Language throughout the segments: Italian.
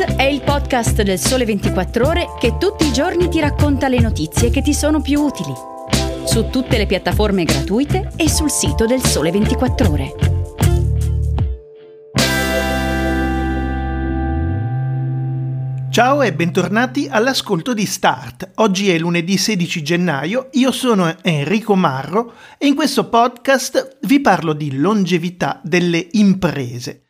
È il podcast del Sole 24 Ore che tutti i giorni ti racconta le notizie che ti sono più utili. Su tutte le piattaforme gratuite e sul sito del Sole 24 Ore. Ciao e bentornati all'ascolto di Start. Oggi è lunedì 16 gennaio, io sono Enrico Marro e in questo podcast vi parlo di longevità delle imprese.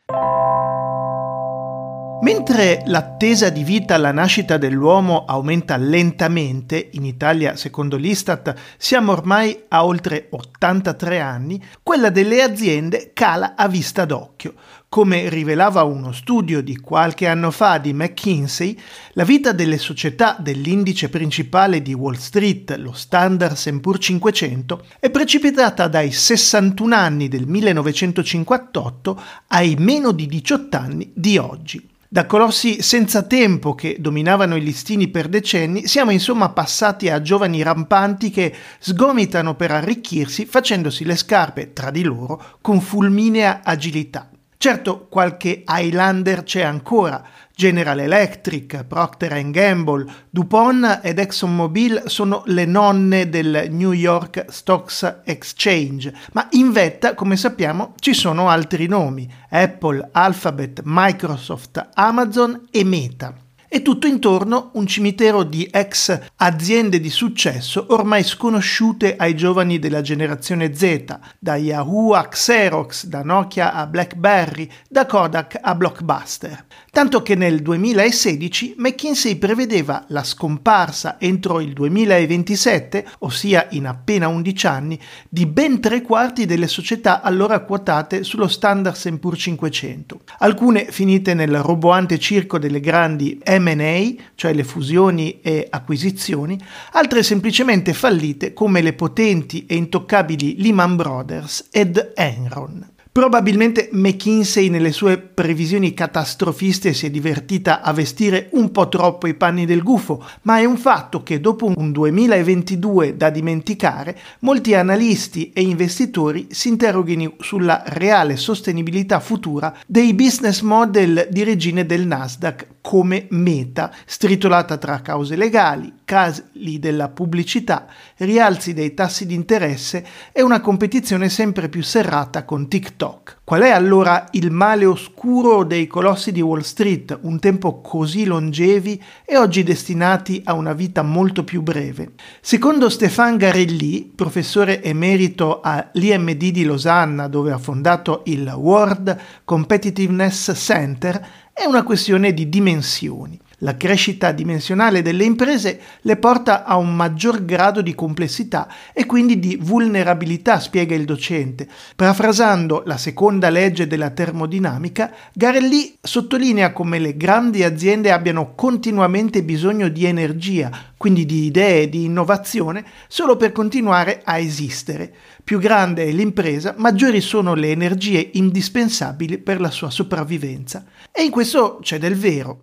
Mentre l'attesa di vita alla nascita dell'uomo aumenta lentamente, in Italia secondo l'Istat siamo ormai a oltre 83 anni, quella delle aziende cala a vista d'occhio. Come rivelava uno studio di qualche anno fa di McKinsey, la vita delle società dell'indice principale di Wall Street, lo Standard Poor's 500, è precipitata dai 61 anni del 1958 ai meno di 18 anni di oggi. Da colossi senza tempo che dominavano i listini per decenni, siamo insomma passati a giovani rampanti che sgomitano per arricchirsi facendosi le scarpe tra di loro con fulminea agilità. Certo, qualche Highlander c'è ancora. General Electric, Procter Gamble, DuPont ed ExxonMobil sono le nonne del New York Stocks Exchange, ma in vetta, come sappiamo, ci sono altri nomi: Apple, Alphabet, Microsoft, Amazon e Meta e tutto intorno un cimitero di ex aziende di successo ormai sconosciute ai giovani della generazione Z, da Yahoo a Xerox, da Nokia a BlackBerry, da Kodak a Blockbuster. Tanto che nel 2016 McKinsey prevedeva la scomparsa entro il 2027, ossia in appena 11 anni, di ben tre quarti delle società allora quotate sullo Standard Poor's 500, alcune finite nel roboante circo delle grandi MA, cioè le fusioni e acquisizioni, altre semplicemente fallite come le potenti e intoccabili Lehman Brothers ed Enron. Probabilmente McKinsey nelle sue previsioni catastrofiste si è divertita a vestire un po' troppo i panni del gufo, ma è un fatto che dopo un 2022 da dimenticare, molti analisti e investitori si interroghino sulla reale sostenibilità futura dei business model di regine del Nasdaq come meta, stritolata tra cause legali, casi della pubblicità, rialzi dei tassi di interesse e una competizione sempre più serrata con TikTok. Qual è allora il male oscuro dei colossi di Wall Street, un tempo così longevi e oggi destinati a una vita molto più breve? Secondo Stéphane Garelli, professore emerito all'IMD di Losanna, dove ha fondato il World Competitiveness Center, è una questione di dimensioni. La crescita dimensionale delle imprese le porta a un maggior grado di complessità e quindi di vulnerabilità, spiega il docente. Parafrasando la seconda legge della termodinamica, Garelli sottolinea come le grandi aziende abbiano continuamente bisogno di energia, quindi di idee, di innovazione, solo per continuare a esistere. Più grande è l'impresa, maggiori sono le energie indispensabili per la sua sopravvivenza. E in questo c'è del vero.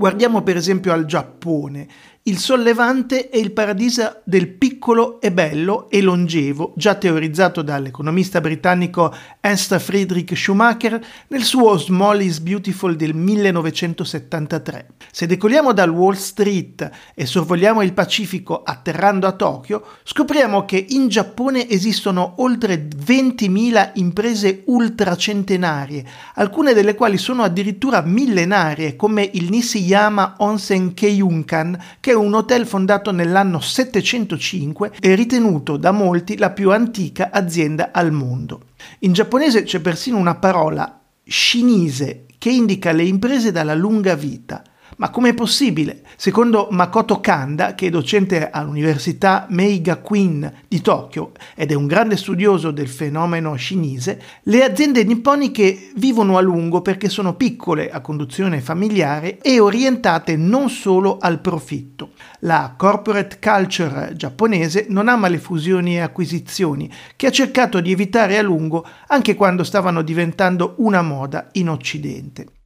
Guardiamo per esempio al Giappone. Il sollevante è il paradiso del piccolo e bello e longevo, già teorizzato dall'economista britannico Ernst Friedrich Schumacher nel suo Small is Beautiful del 1973. Se decoliamo dal Wall Street e sorvoliamo il Pacifico atterrando a Tokyo, scopriamo che in Giappone esistono oltre 20.000 imprese ultracentenarie, alcune delle quali sono addirittura millenarie, come il Nishiyama Onsen Keiyunkan, che è un hotel fondato nell'anno 705 e ritenuto da molti la più antica azienda al mondo. In giapponese c'è persino una parola, shinise, che indica le imprese dalla lunga vita. Ma com'è possibile? Secondo Makoto Kanda, che è docente all'Università Meiga-Queen di Tokyo ed è un grande studioso del fenomeno cinese, le aziende nipponiche vivono a lungo perché sono piccole, a conduzione familiare e orientate non solo al profitto. La corporate culture giapponese non ama le fusioni e acquisizioni, che ha cercato di evitare a lungo anche quando stavano diventando una moda in Occidente.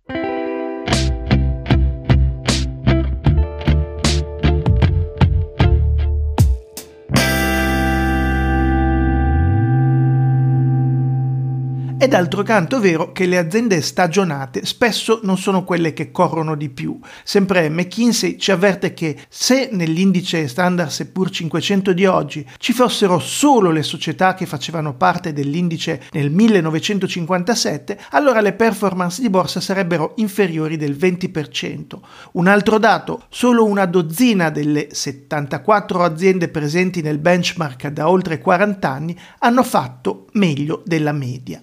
È d'altro canto vero che le aziende stagionate spesso non sono quelle che corrono di più. Sempre McKinsey ci avverte che se nell'indice Standard Seppur 500 di oggi ci fossero solo le società che facevano parte dell'indice nel 1957, allora le performance di borsa sarebbero inferiori del 20%. Un altro dato, solo una dozzina delle 74 aziende presenti nel benchmark da oltre 40 anni hanno fatto meglio della media.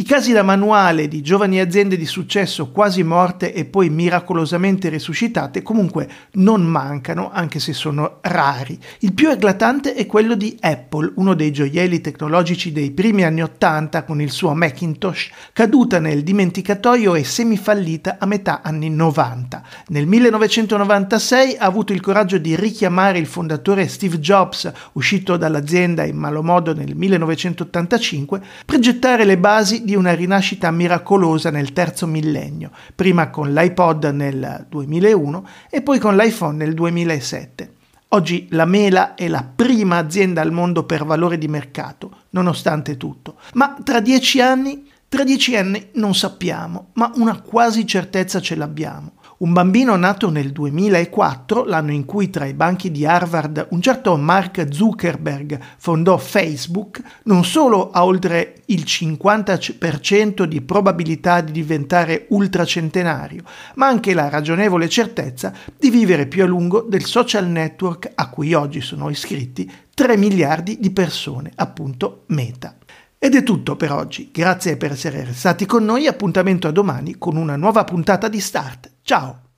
I casi da manuale di giovani aziende di successo quasi morte e poi miracolosamente risuscitate comunque non mancano, anche se sono rari. Il più eclatante è quello di Apple, uno dei gioielli tecnologici dei primi anni Ottanta con il suo Macintosh, caduta nel dimenticatoio e semifallita a metà anni 90. Nel 1996 ha avuto il coraggio di richiamare il fondatore Steve Jobs, uscito dall'azienda in malo modo nel 1985, per gettare le basi di una rinascita miracolosa nel terzo millennio, prima con l'iPod nel 2001 e poi con l'iPhone nel 2007. Oggi la Mela è la prima azienda al mondo per valore di mercato, nonostante tutto. Ma tra dieci anni, tra dieci anni non sappiamo, ma una quasi certezza ce l'abbiamo. Un bambino nato nel 2004, l'anno in cui tra i banchi di Harvard un certo Mark Zuckerberg fondò Facebook, non solo ha oltre il 50% di probabilità di diventare ultracentenario, ma anche la ragionevole certezza di vivere più a lungo del social network a cui oggi sono iscritti 3 miliardi di persone, appunto Meta. Ed è tutto per oggi, grazie per essere stati con noi, appuntamento a domani con una nuova puntata di Start. Ciao!